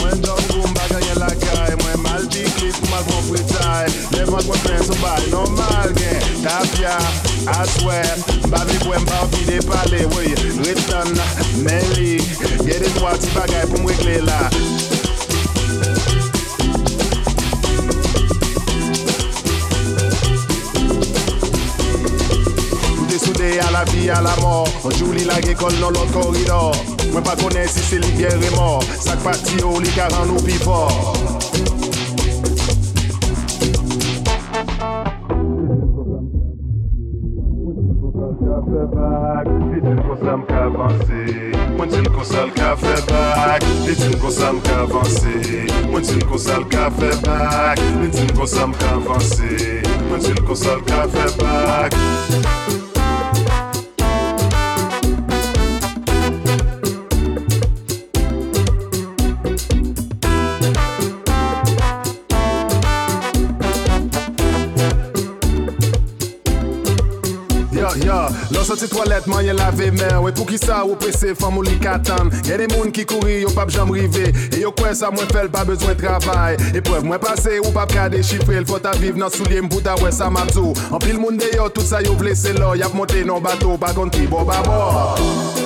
Mwen jok goun baga yon lakay Mwen mal di klik, mal pon fritay Levan kwen pen sou bay, non mal gen Tapya, aswe Babi pwen mba ou pide pale Wey, ritan, men li Ye de dwa ti bagay pou mwe kle la. Mwen te soude a la vi a la mor. Anjou li la ge kol nan lot koridor. Mwen pa kone si se li byer e mor Sak pati yo li karan nou pi for Mwen til konsal ka fe bak Li til konsal ka avanse. Mwen til konsal ka fe bak Li til konsal ka avanse. Mwen til konsal ka fe bak. Fam ou li katan Yè de moun ki kouri yo pap jam rive E yo kwen sa mwen fel pa bezwen travay E pwev mwen pase ou pap ka dechifre L fota viv nan soulye mpouta wè sa mabzou An pil moun de tout sa yo vle se lo Yap monte nan bato pa konti bo babo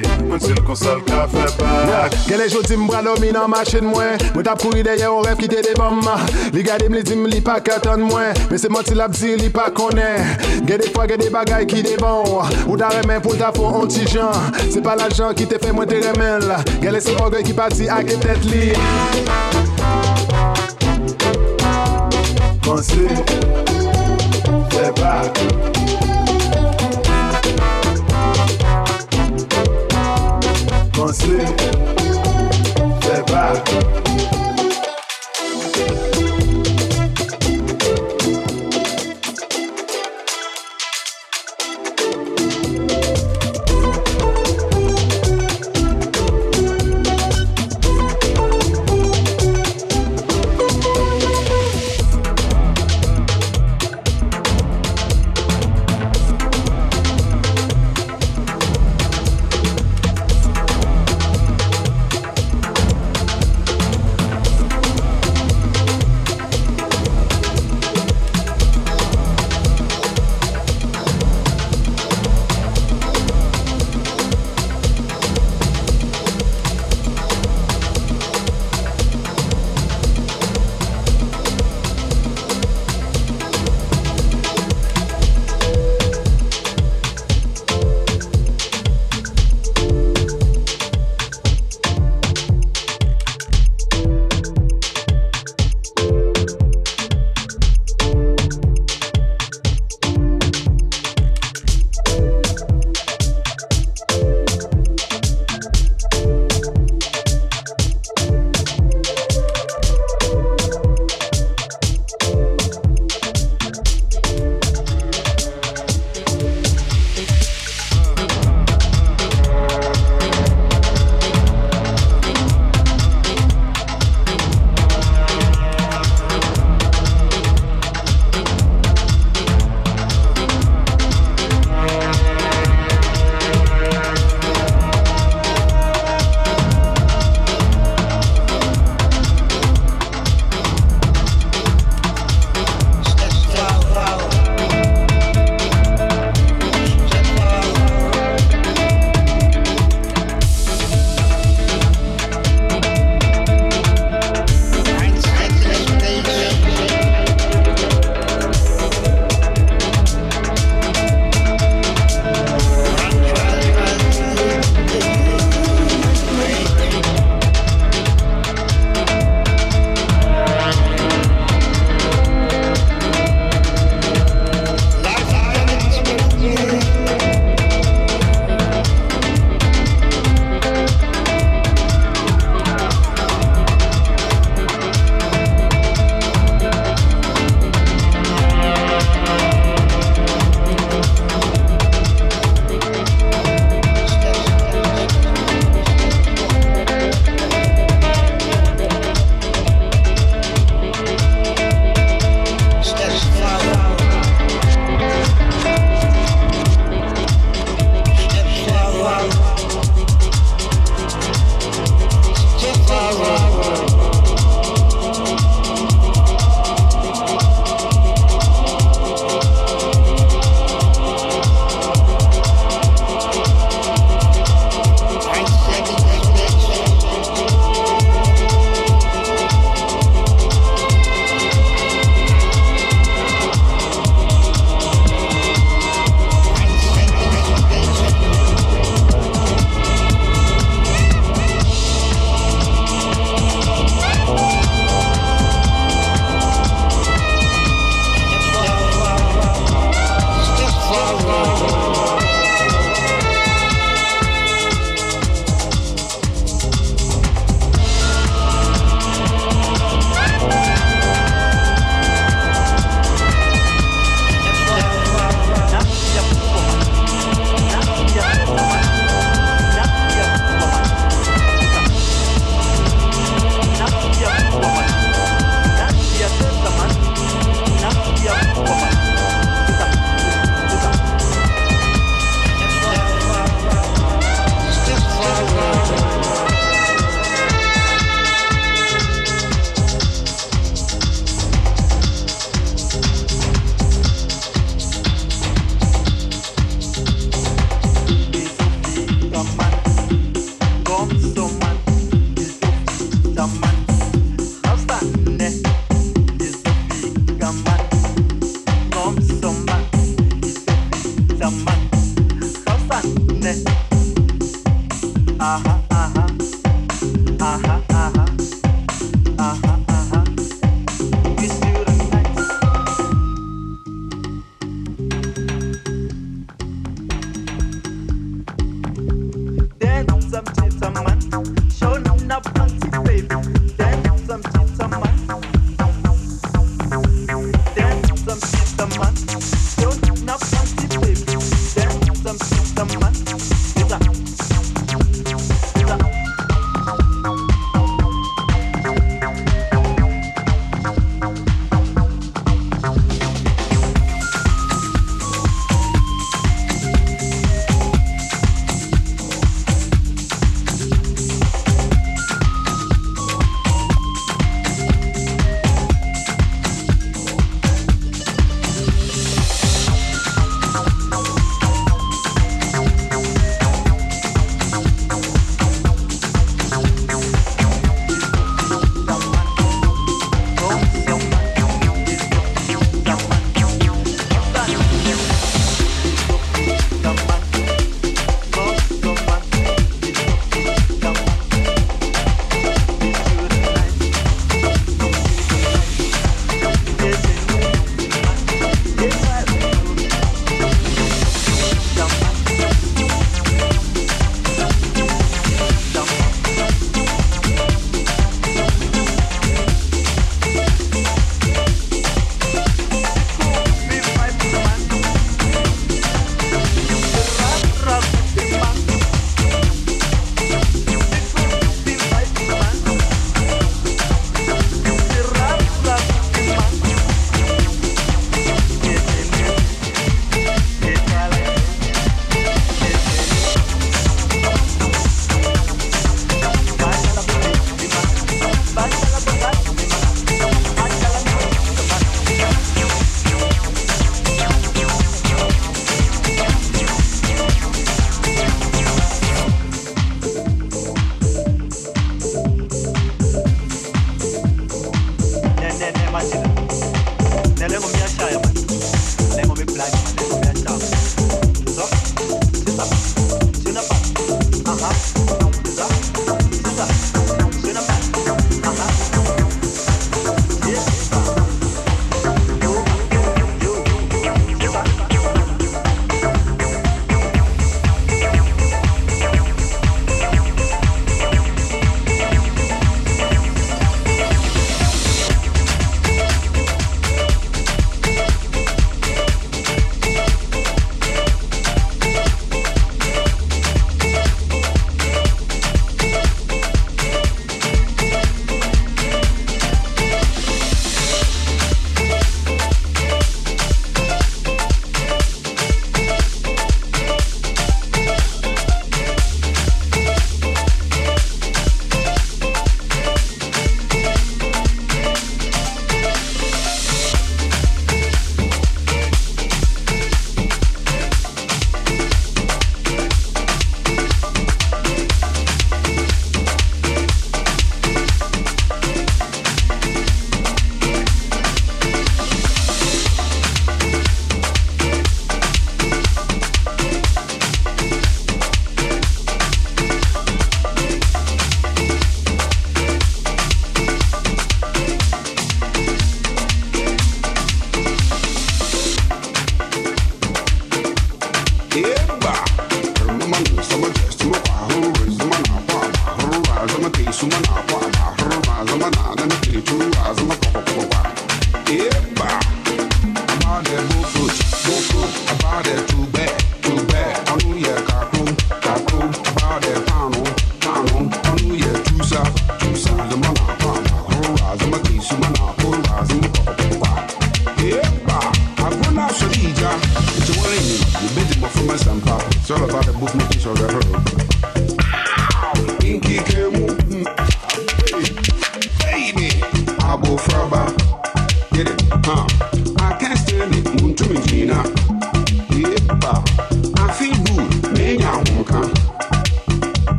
Mwen sil konsol ka fe bak Gele jodi mbra lomi nan machin mwen. Mwen tap kouri deye yon ref ki te devan ma. Li gade m li dim li pa katan mwen. Men se mwen mati lap di li pa konen. Gede fwa gede bagay ki devan Ou. Da remen pou ta fon onti jan. Se pa la jan ki te fe mwen te remen la. Gele se orge ki pati ak e tet li. Mwen sil Fe bak Step back.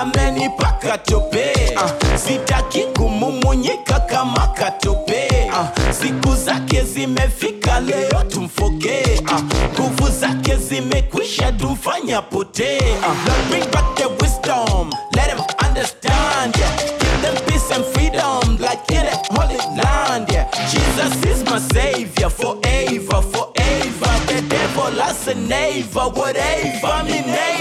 amenipa katope uh, ah, sitaki kumumunyika kama katope uh, siku zake zimefika leo tumfoke ah, nguvu zake zimekwisha tumfanya potee uh, Lord, bring back the wisdom let them understand yeah. give them peace and freedom like in the holy land. Jesus is my savior forever forever the devil as a neighbor whatever me name.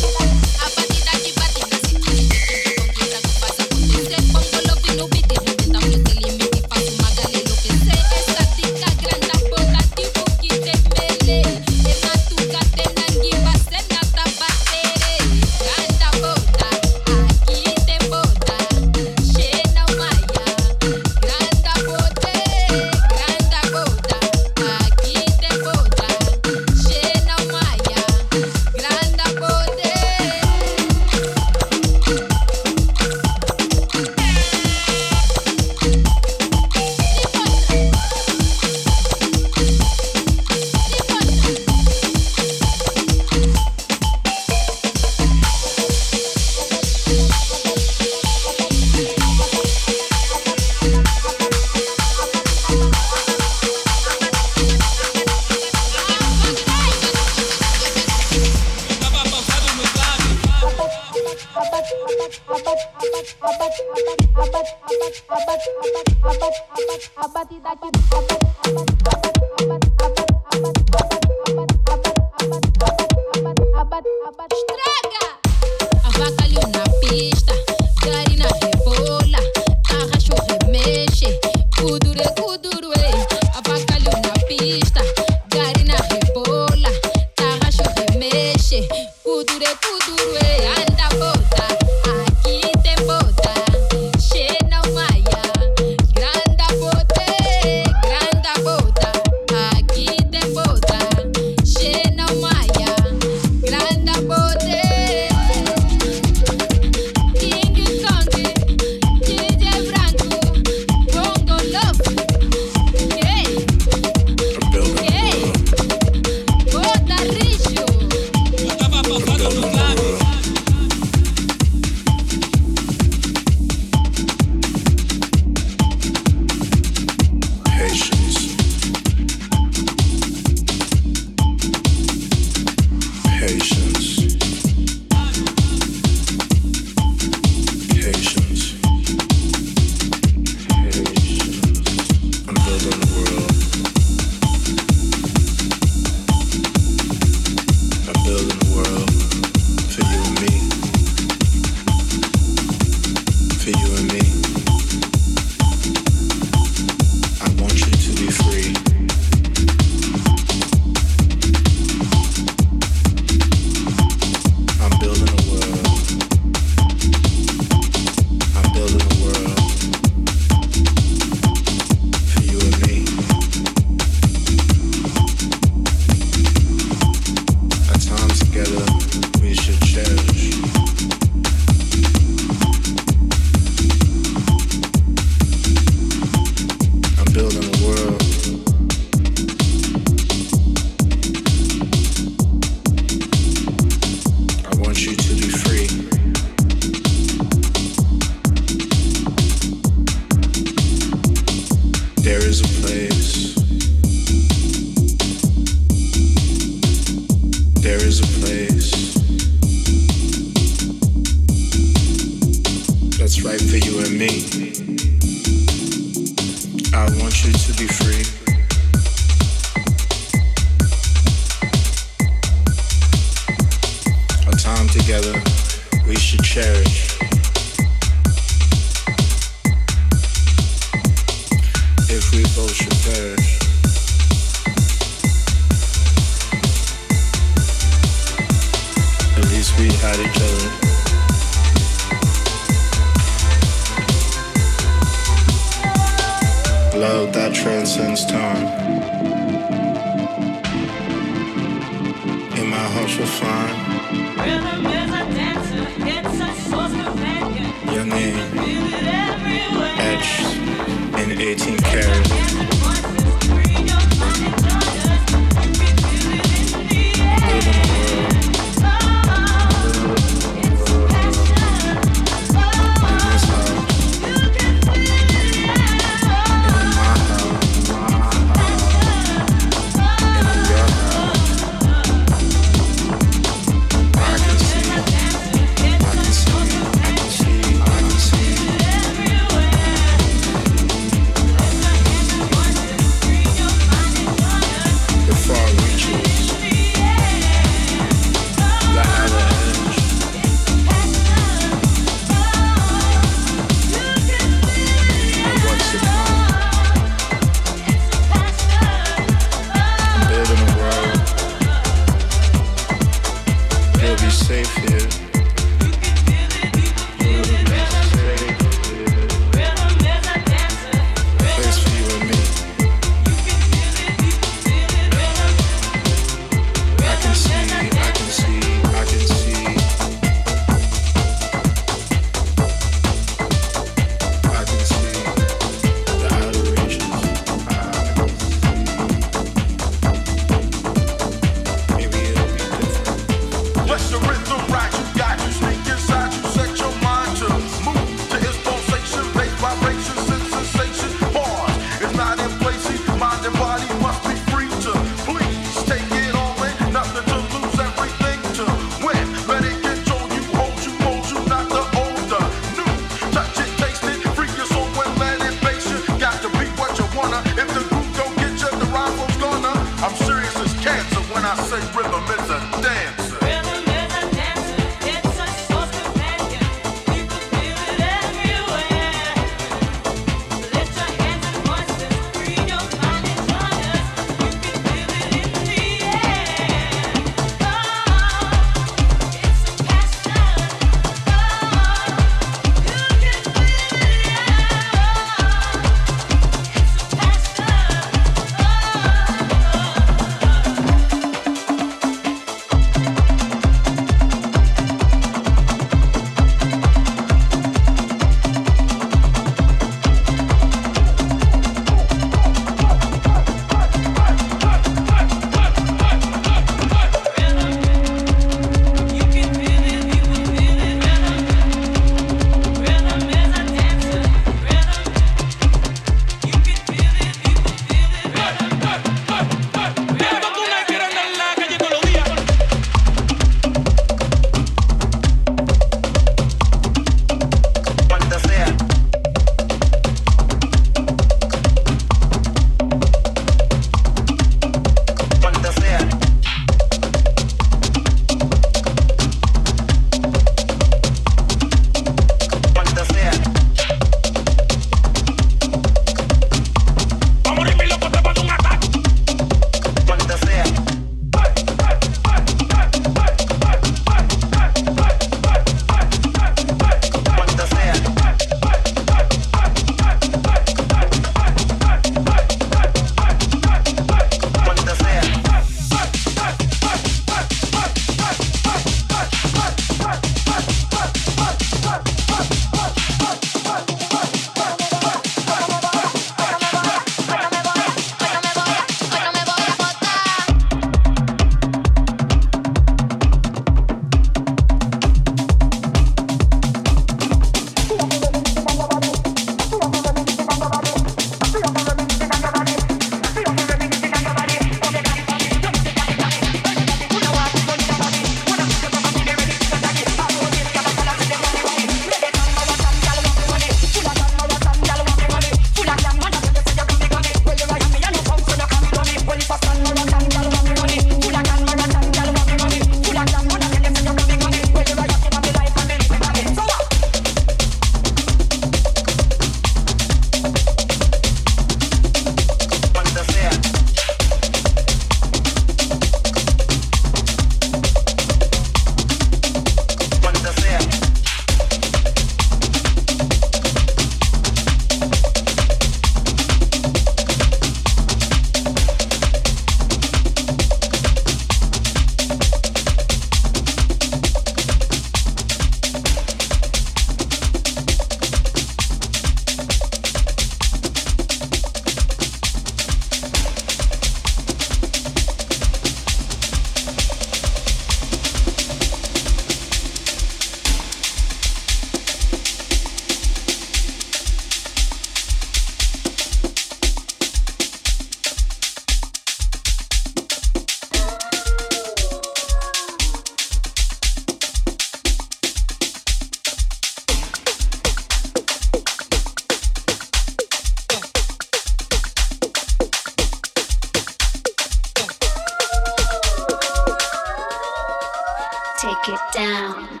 take it down.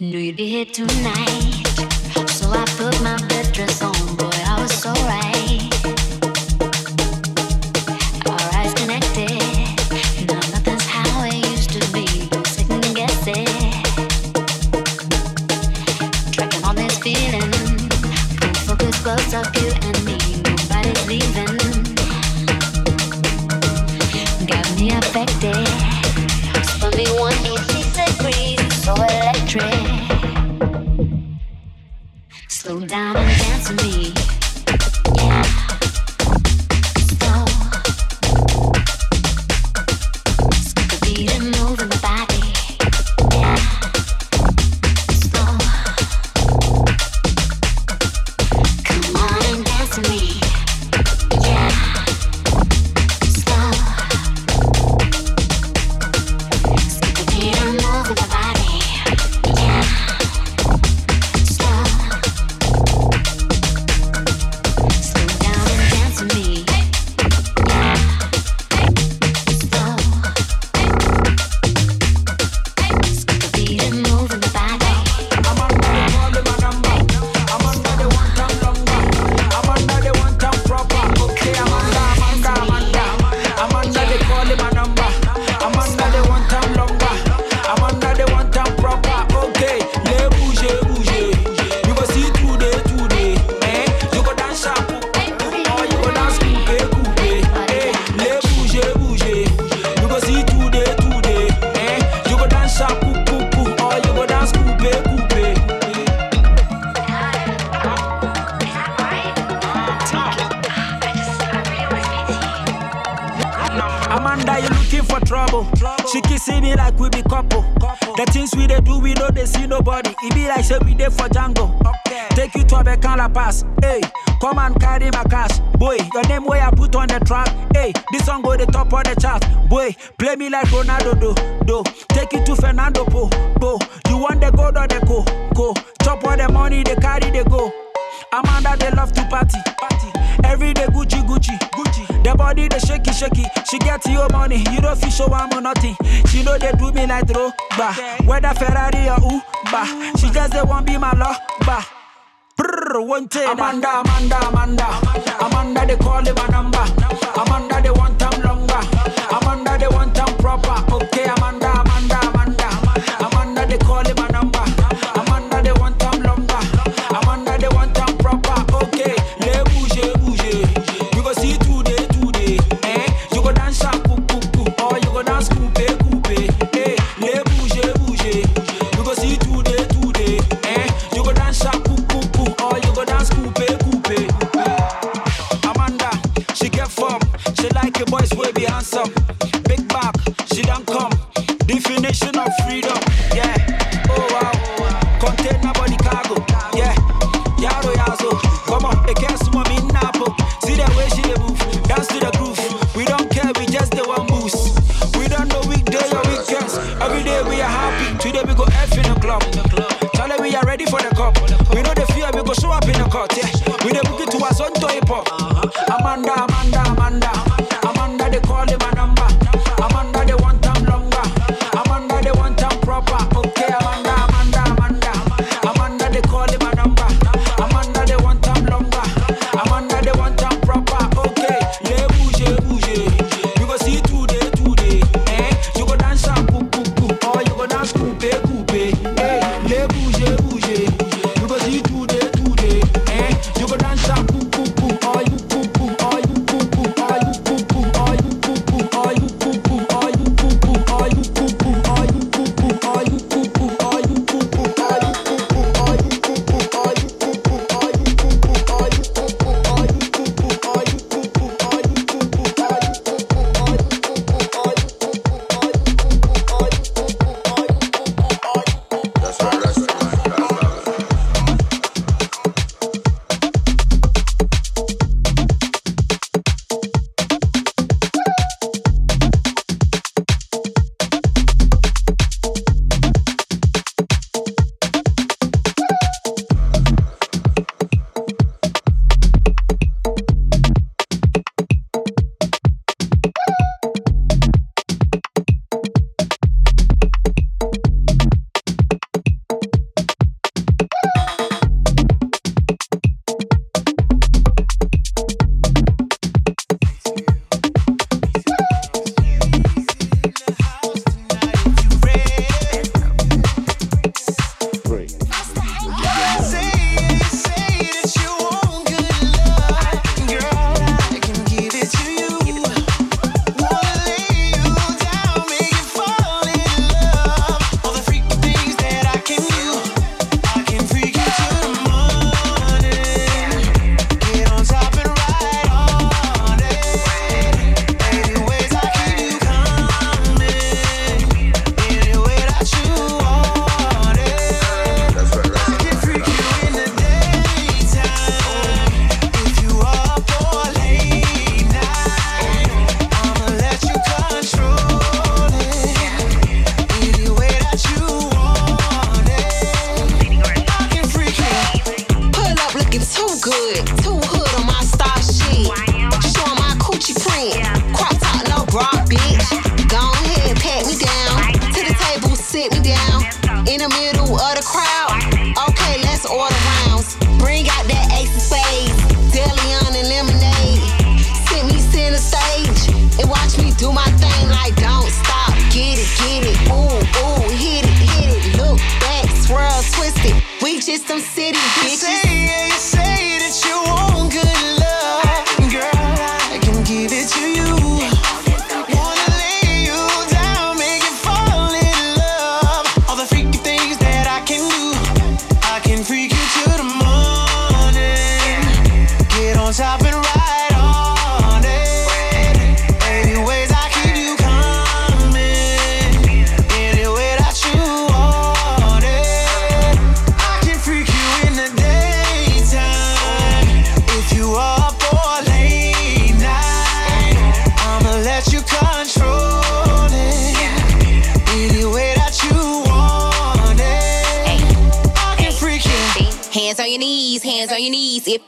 Knew you'd be here tonight, so I put my bed dress on.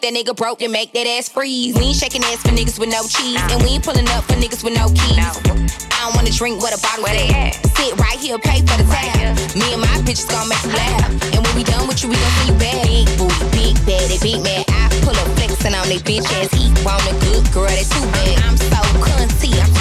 That nigga broke, then make that ass freeze. We ain't shaking ass for niggas with no cheese. And we ain't pulling up for niggas with no keys. I don't wanna drink what a bottle's at. Sit right here, pay for the tab. Me and my bitches gon' make you laugh. And when we done with you, we gon' see you back. Big booty, big baddie, big man. I pull up flexing on they bitch ass. He want a good girl, that's too bad. I'm so cunty, I'm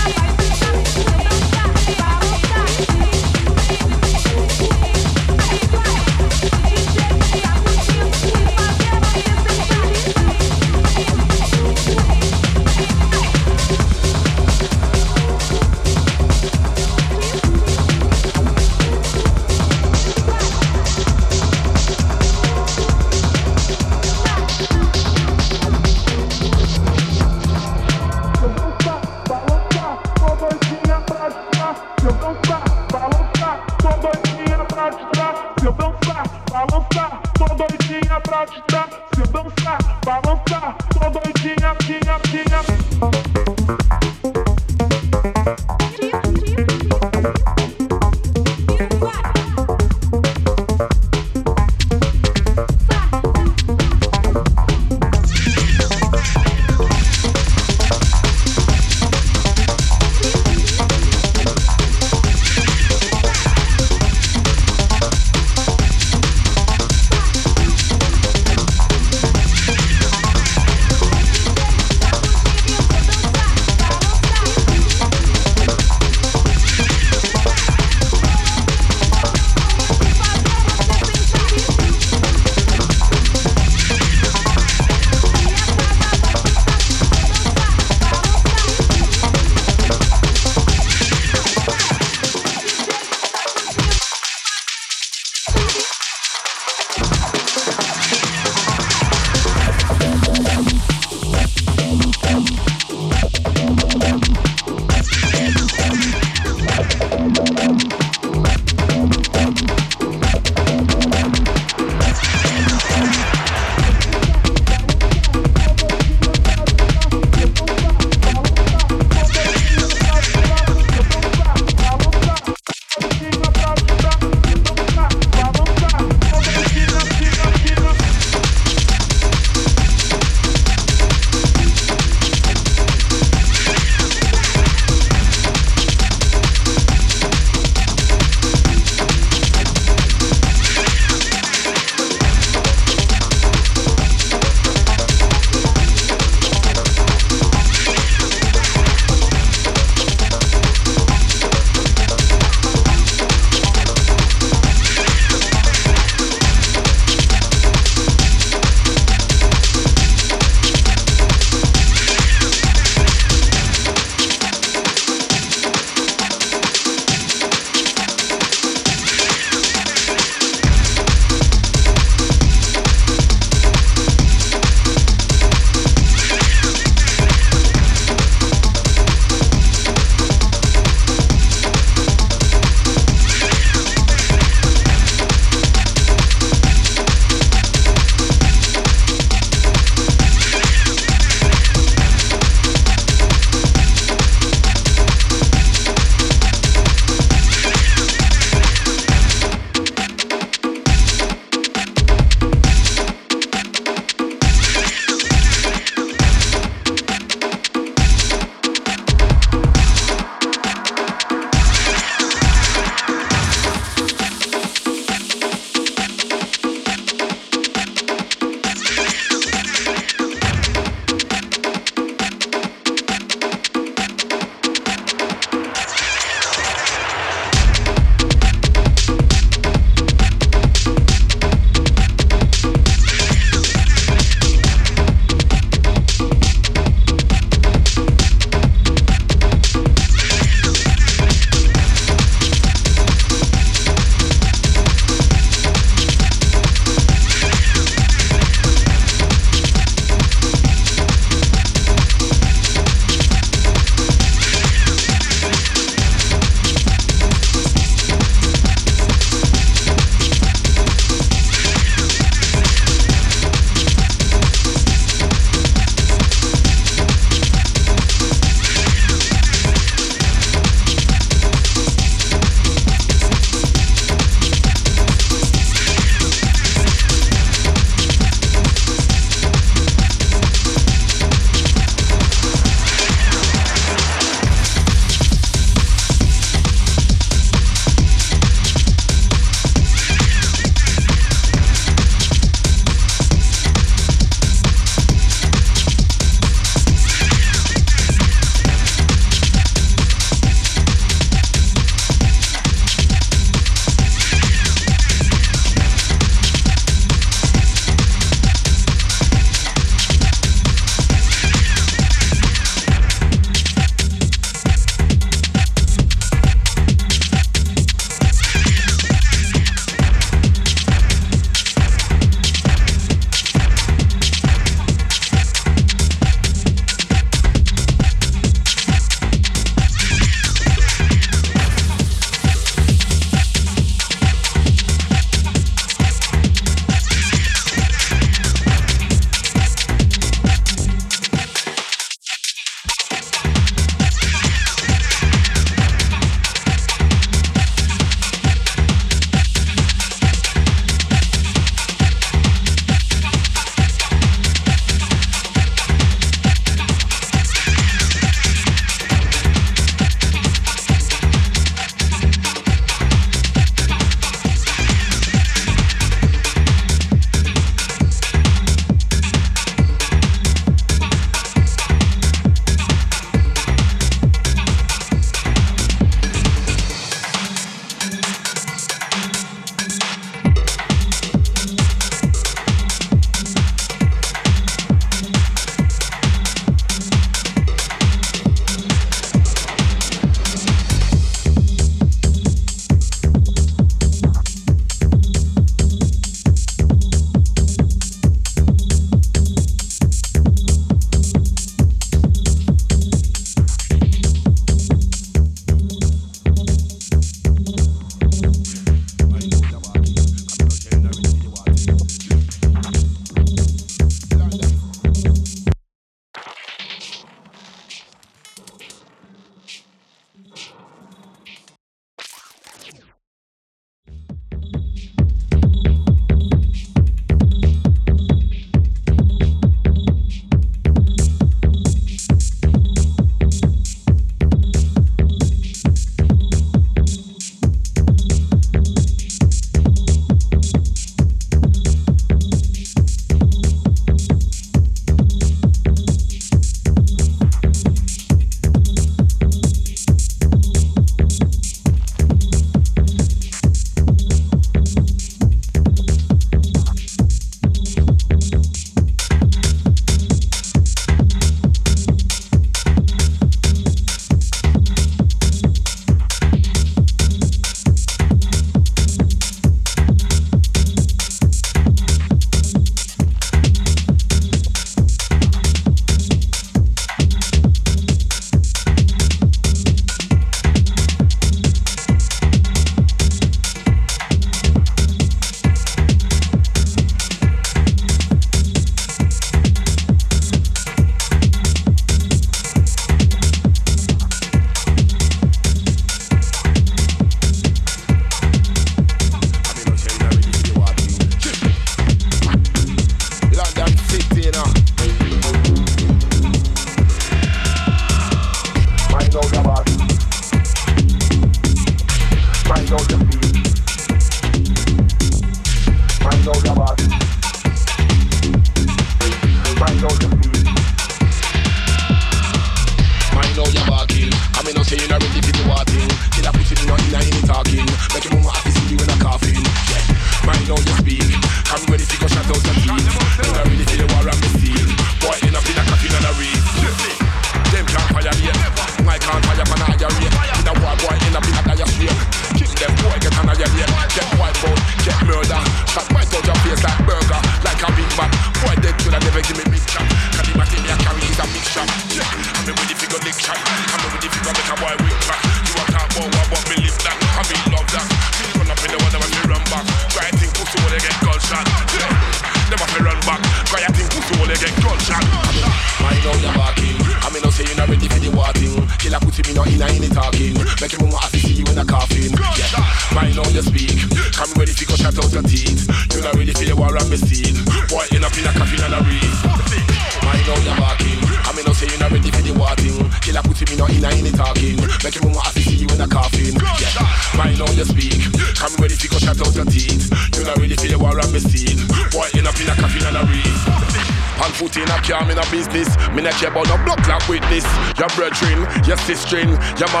Them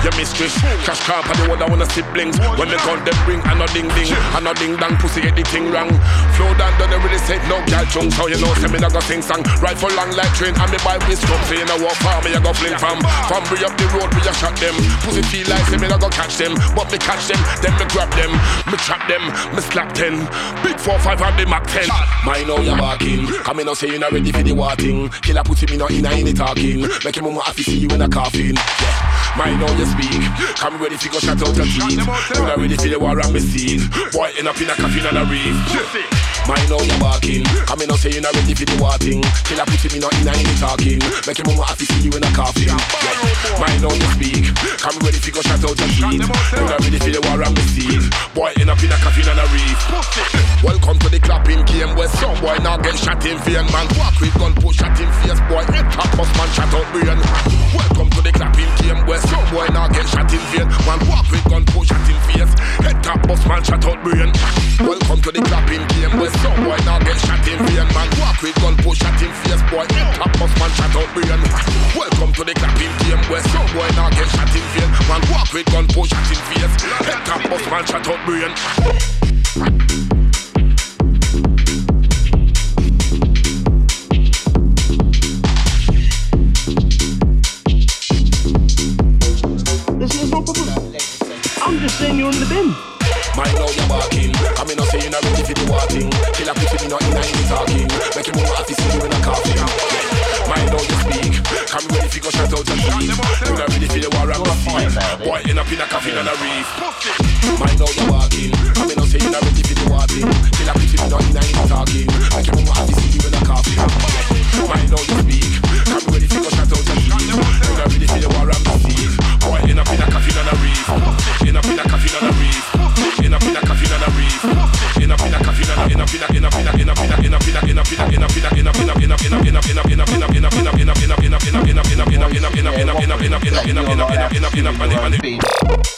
your mistress. Cash car on the road, I wanna siblings. When the gun them bring, I no ding ding, I no ding dang. Pussy get the thing wrong. Flow down, don't really say no girl chung. So you know, Send me that go sing song. Ride for long like train, and me buy this cup. Say you know walk farm, me I go fling fam. Fam, bring up the road, we a shot them. Pussy feel like say me not go catch them, but me catch them, then me grab them, me trap them, me slap ten. Big four five and the Mac ten. My know you barking, come in no say you not ready for the war thing. Killer pussy me not in a any talking. Make your mama have to see you in a coffin. Yeah. Mind how you speak. Come ready to go shut out your teeth. When I really feel the war on me seat. Boy, end up in a coffin on a reef. Mind how you barking. Come in and say you not ready for the war thing. Till I put him in a inner any talking. Make your mama happy see you in a coffin. Yeah. Mind how you speak. Come ready to go shut out your teeth. When I really feel the war on me seat. Boy, end up in a coffin on a reef. Welcome to the clapping game where some boy now get shot in vain, man with gun push at him face Boy, head top bust man shut out brain Welcome to the clapping game where some boy now get shot in vain. Man walk with gun push at him face. Head top bust man shut out brain Welcome to the clapping game where some boy now get shot in vain. Man walk with gun push at him face Boy, head top bust man shut out brain Welcome to the clapping game where some boy now get shot in vain. Man walk with gun push at him face. Head top bust man shut out brain him. Mind how you barking. I mean, no say you not ready for the walking. Kill a pretty, not in any talking. Make him move off, see you in a coffin. Mind how you speak. Come ready for go shout out your feet. You not ready for the war and go feet. Boy, end up in a coffin and a reef. up in a body, body.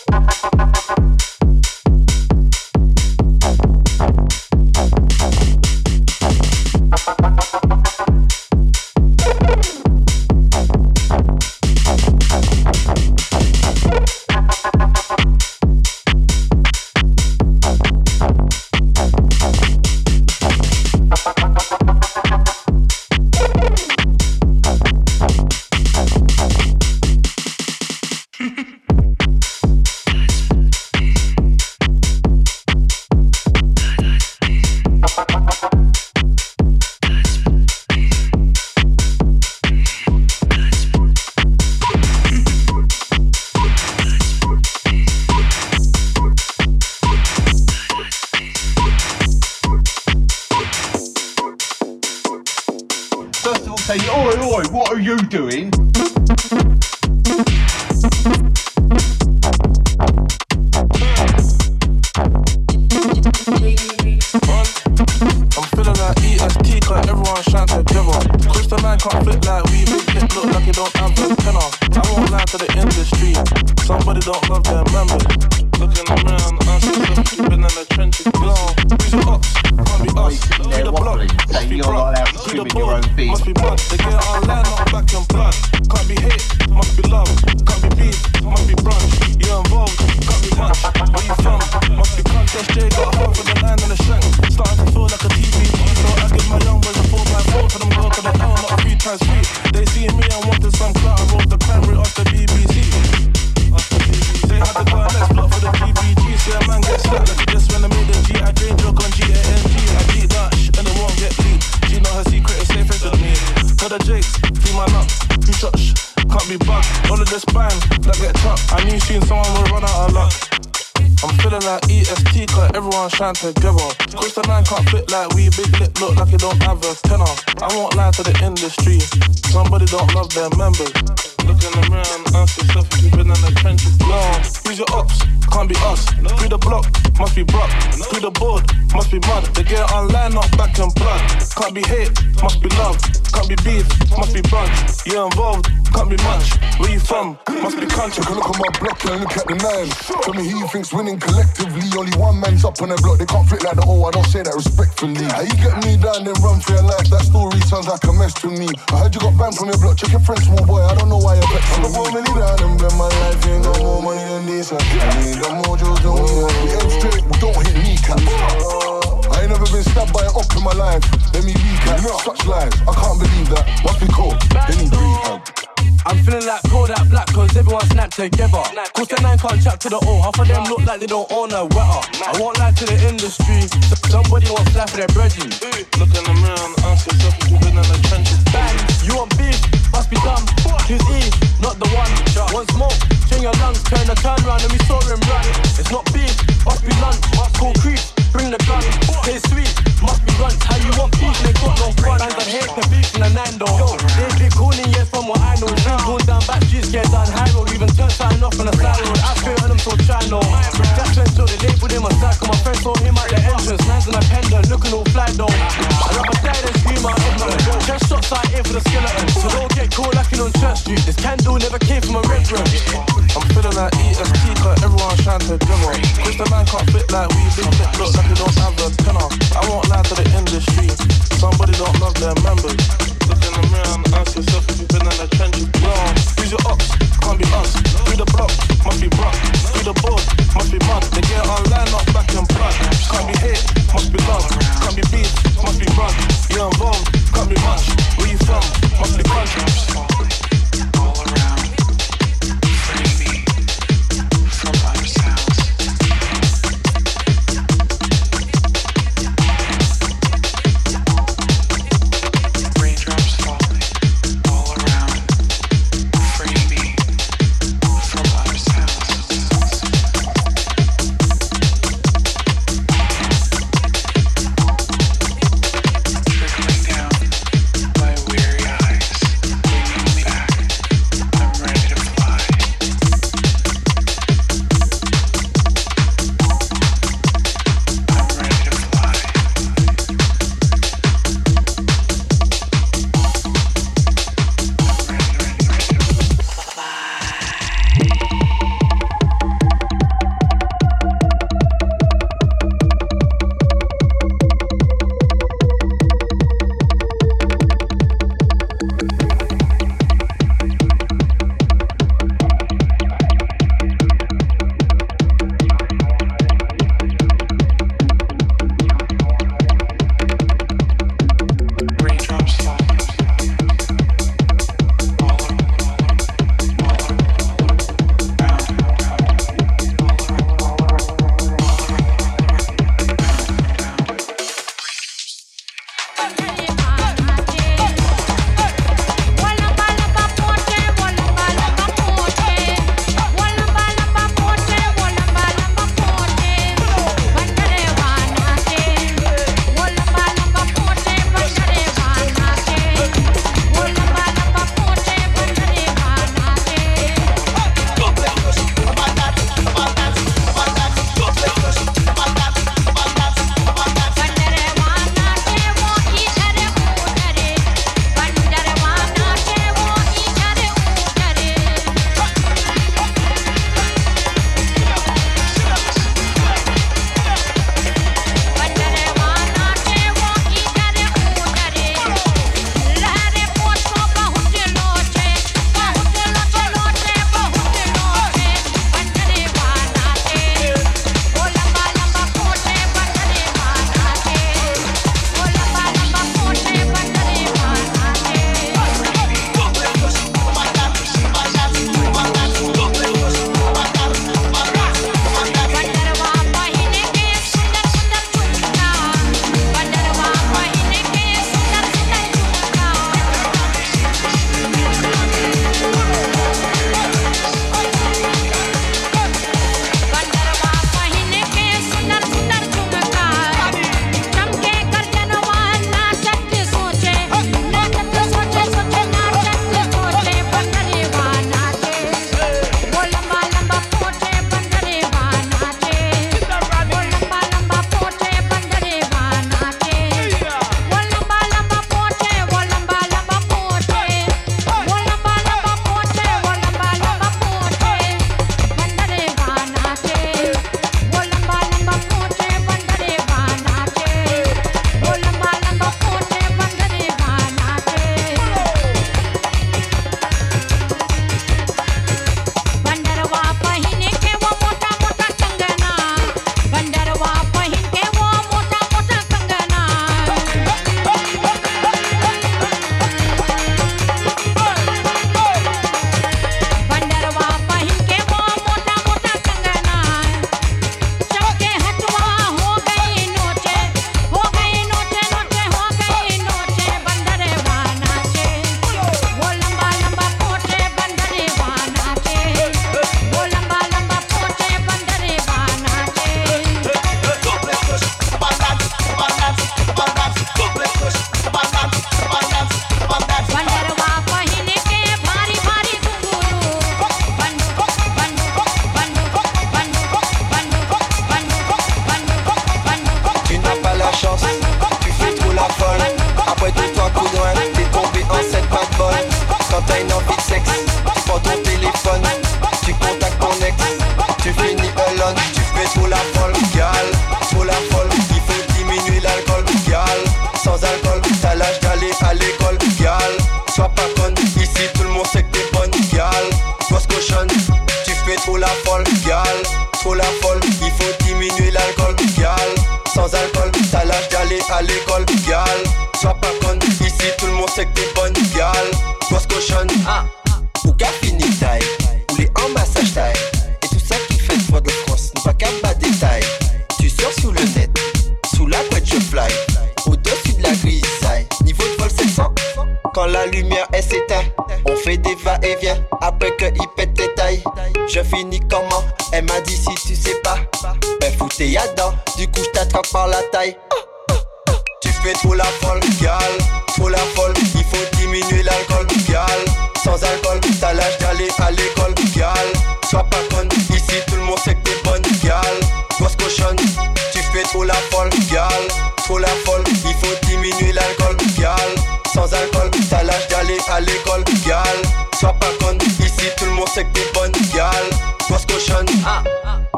Like they don't own a wetter. I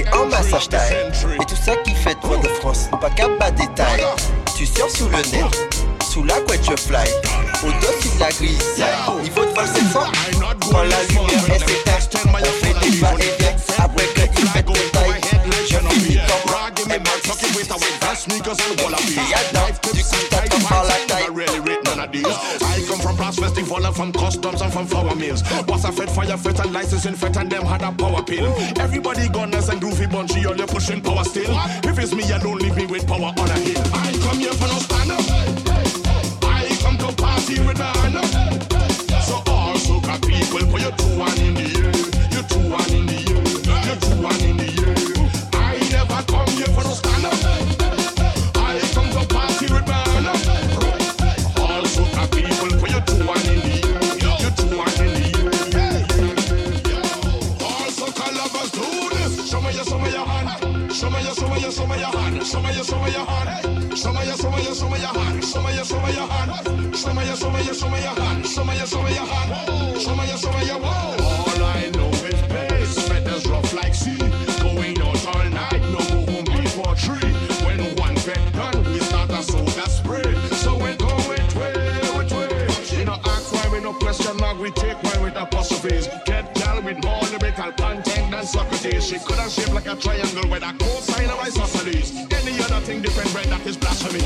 et en massage taille. Et tout ça qui fait toi de France, pas qu'à bas détail. Tu sors sous le nez, sous la couette je fly. Au-dessus de la grille, niveau de vol 700, prends la lumière et s'éteint. On fait des pas and from customs and from flour mills. Boss I fed fire fed and licensing fed and them had a power pill. Everybody gunners and goofy bungee on you pushing power still. If it's me alone, leave me with power on a hill. I come here for no stand up. I come to party with a hand up. So all soca people put your two one in the air, You two one in the air. philosophies. Get down with more lyrical content than Socrates. She could have shaped like a triangle with a cosine of isosceles. Any other thing different, right, that is blasphemy.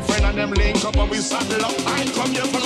friend and them link up and we saddle up. I come here for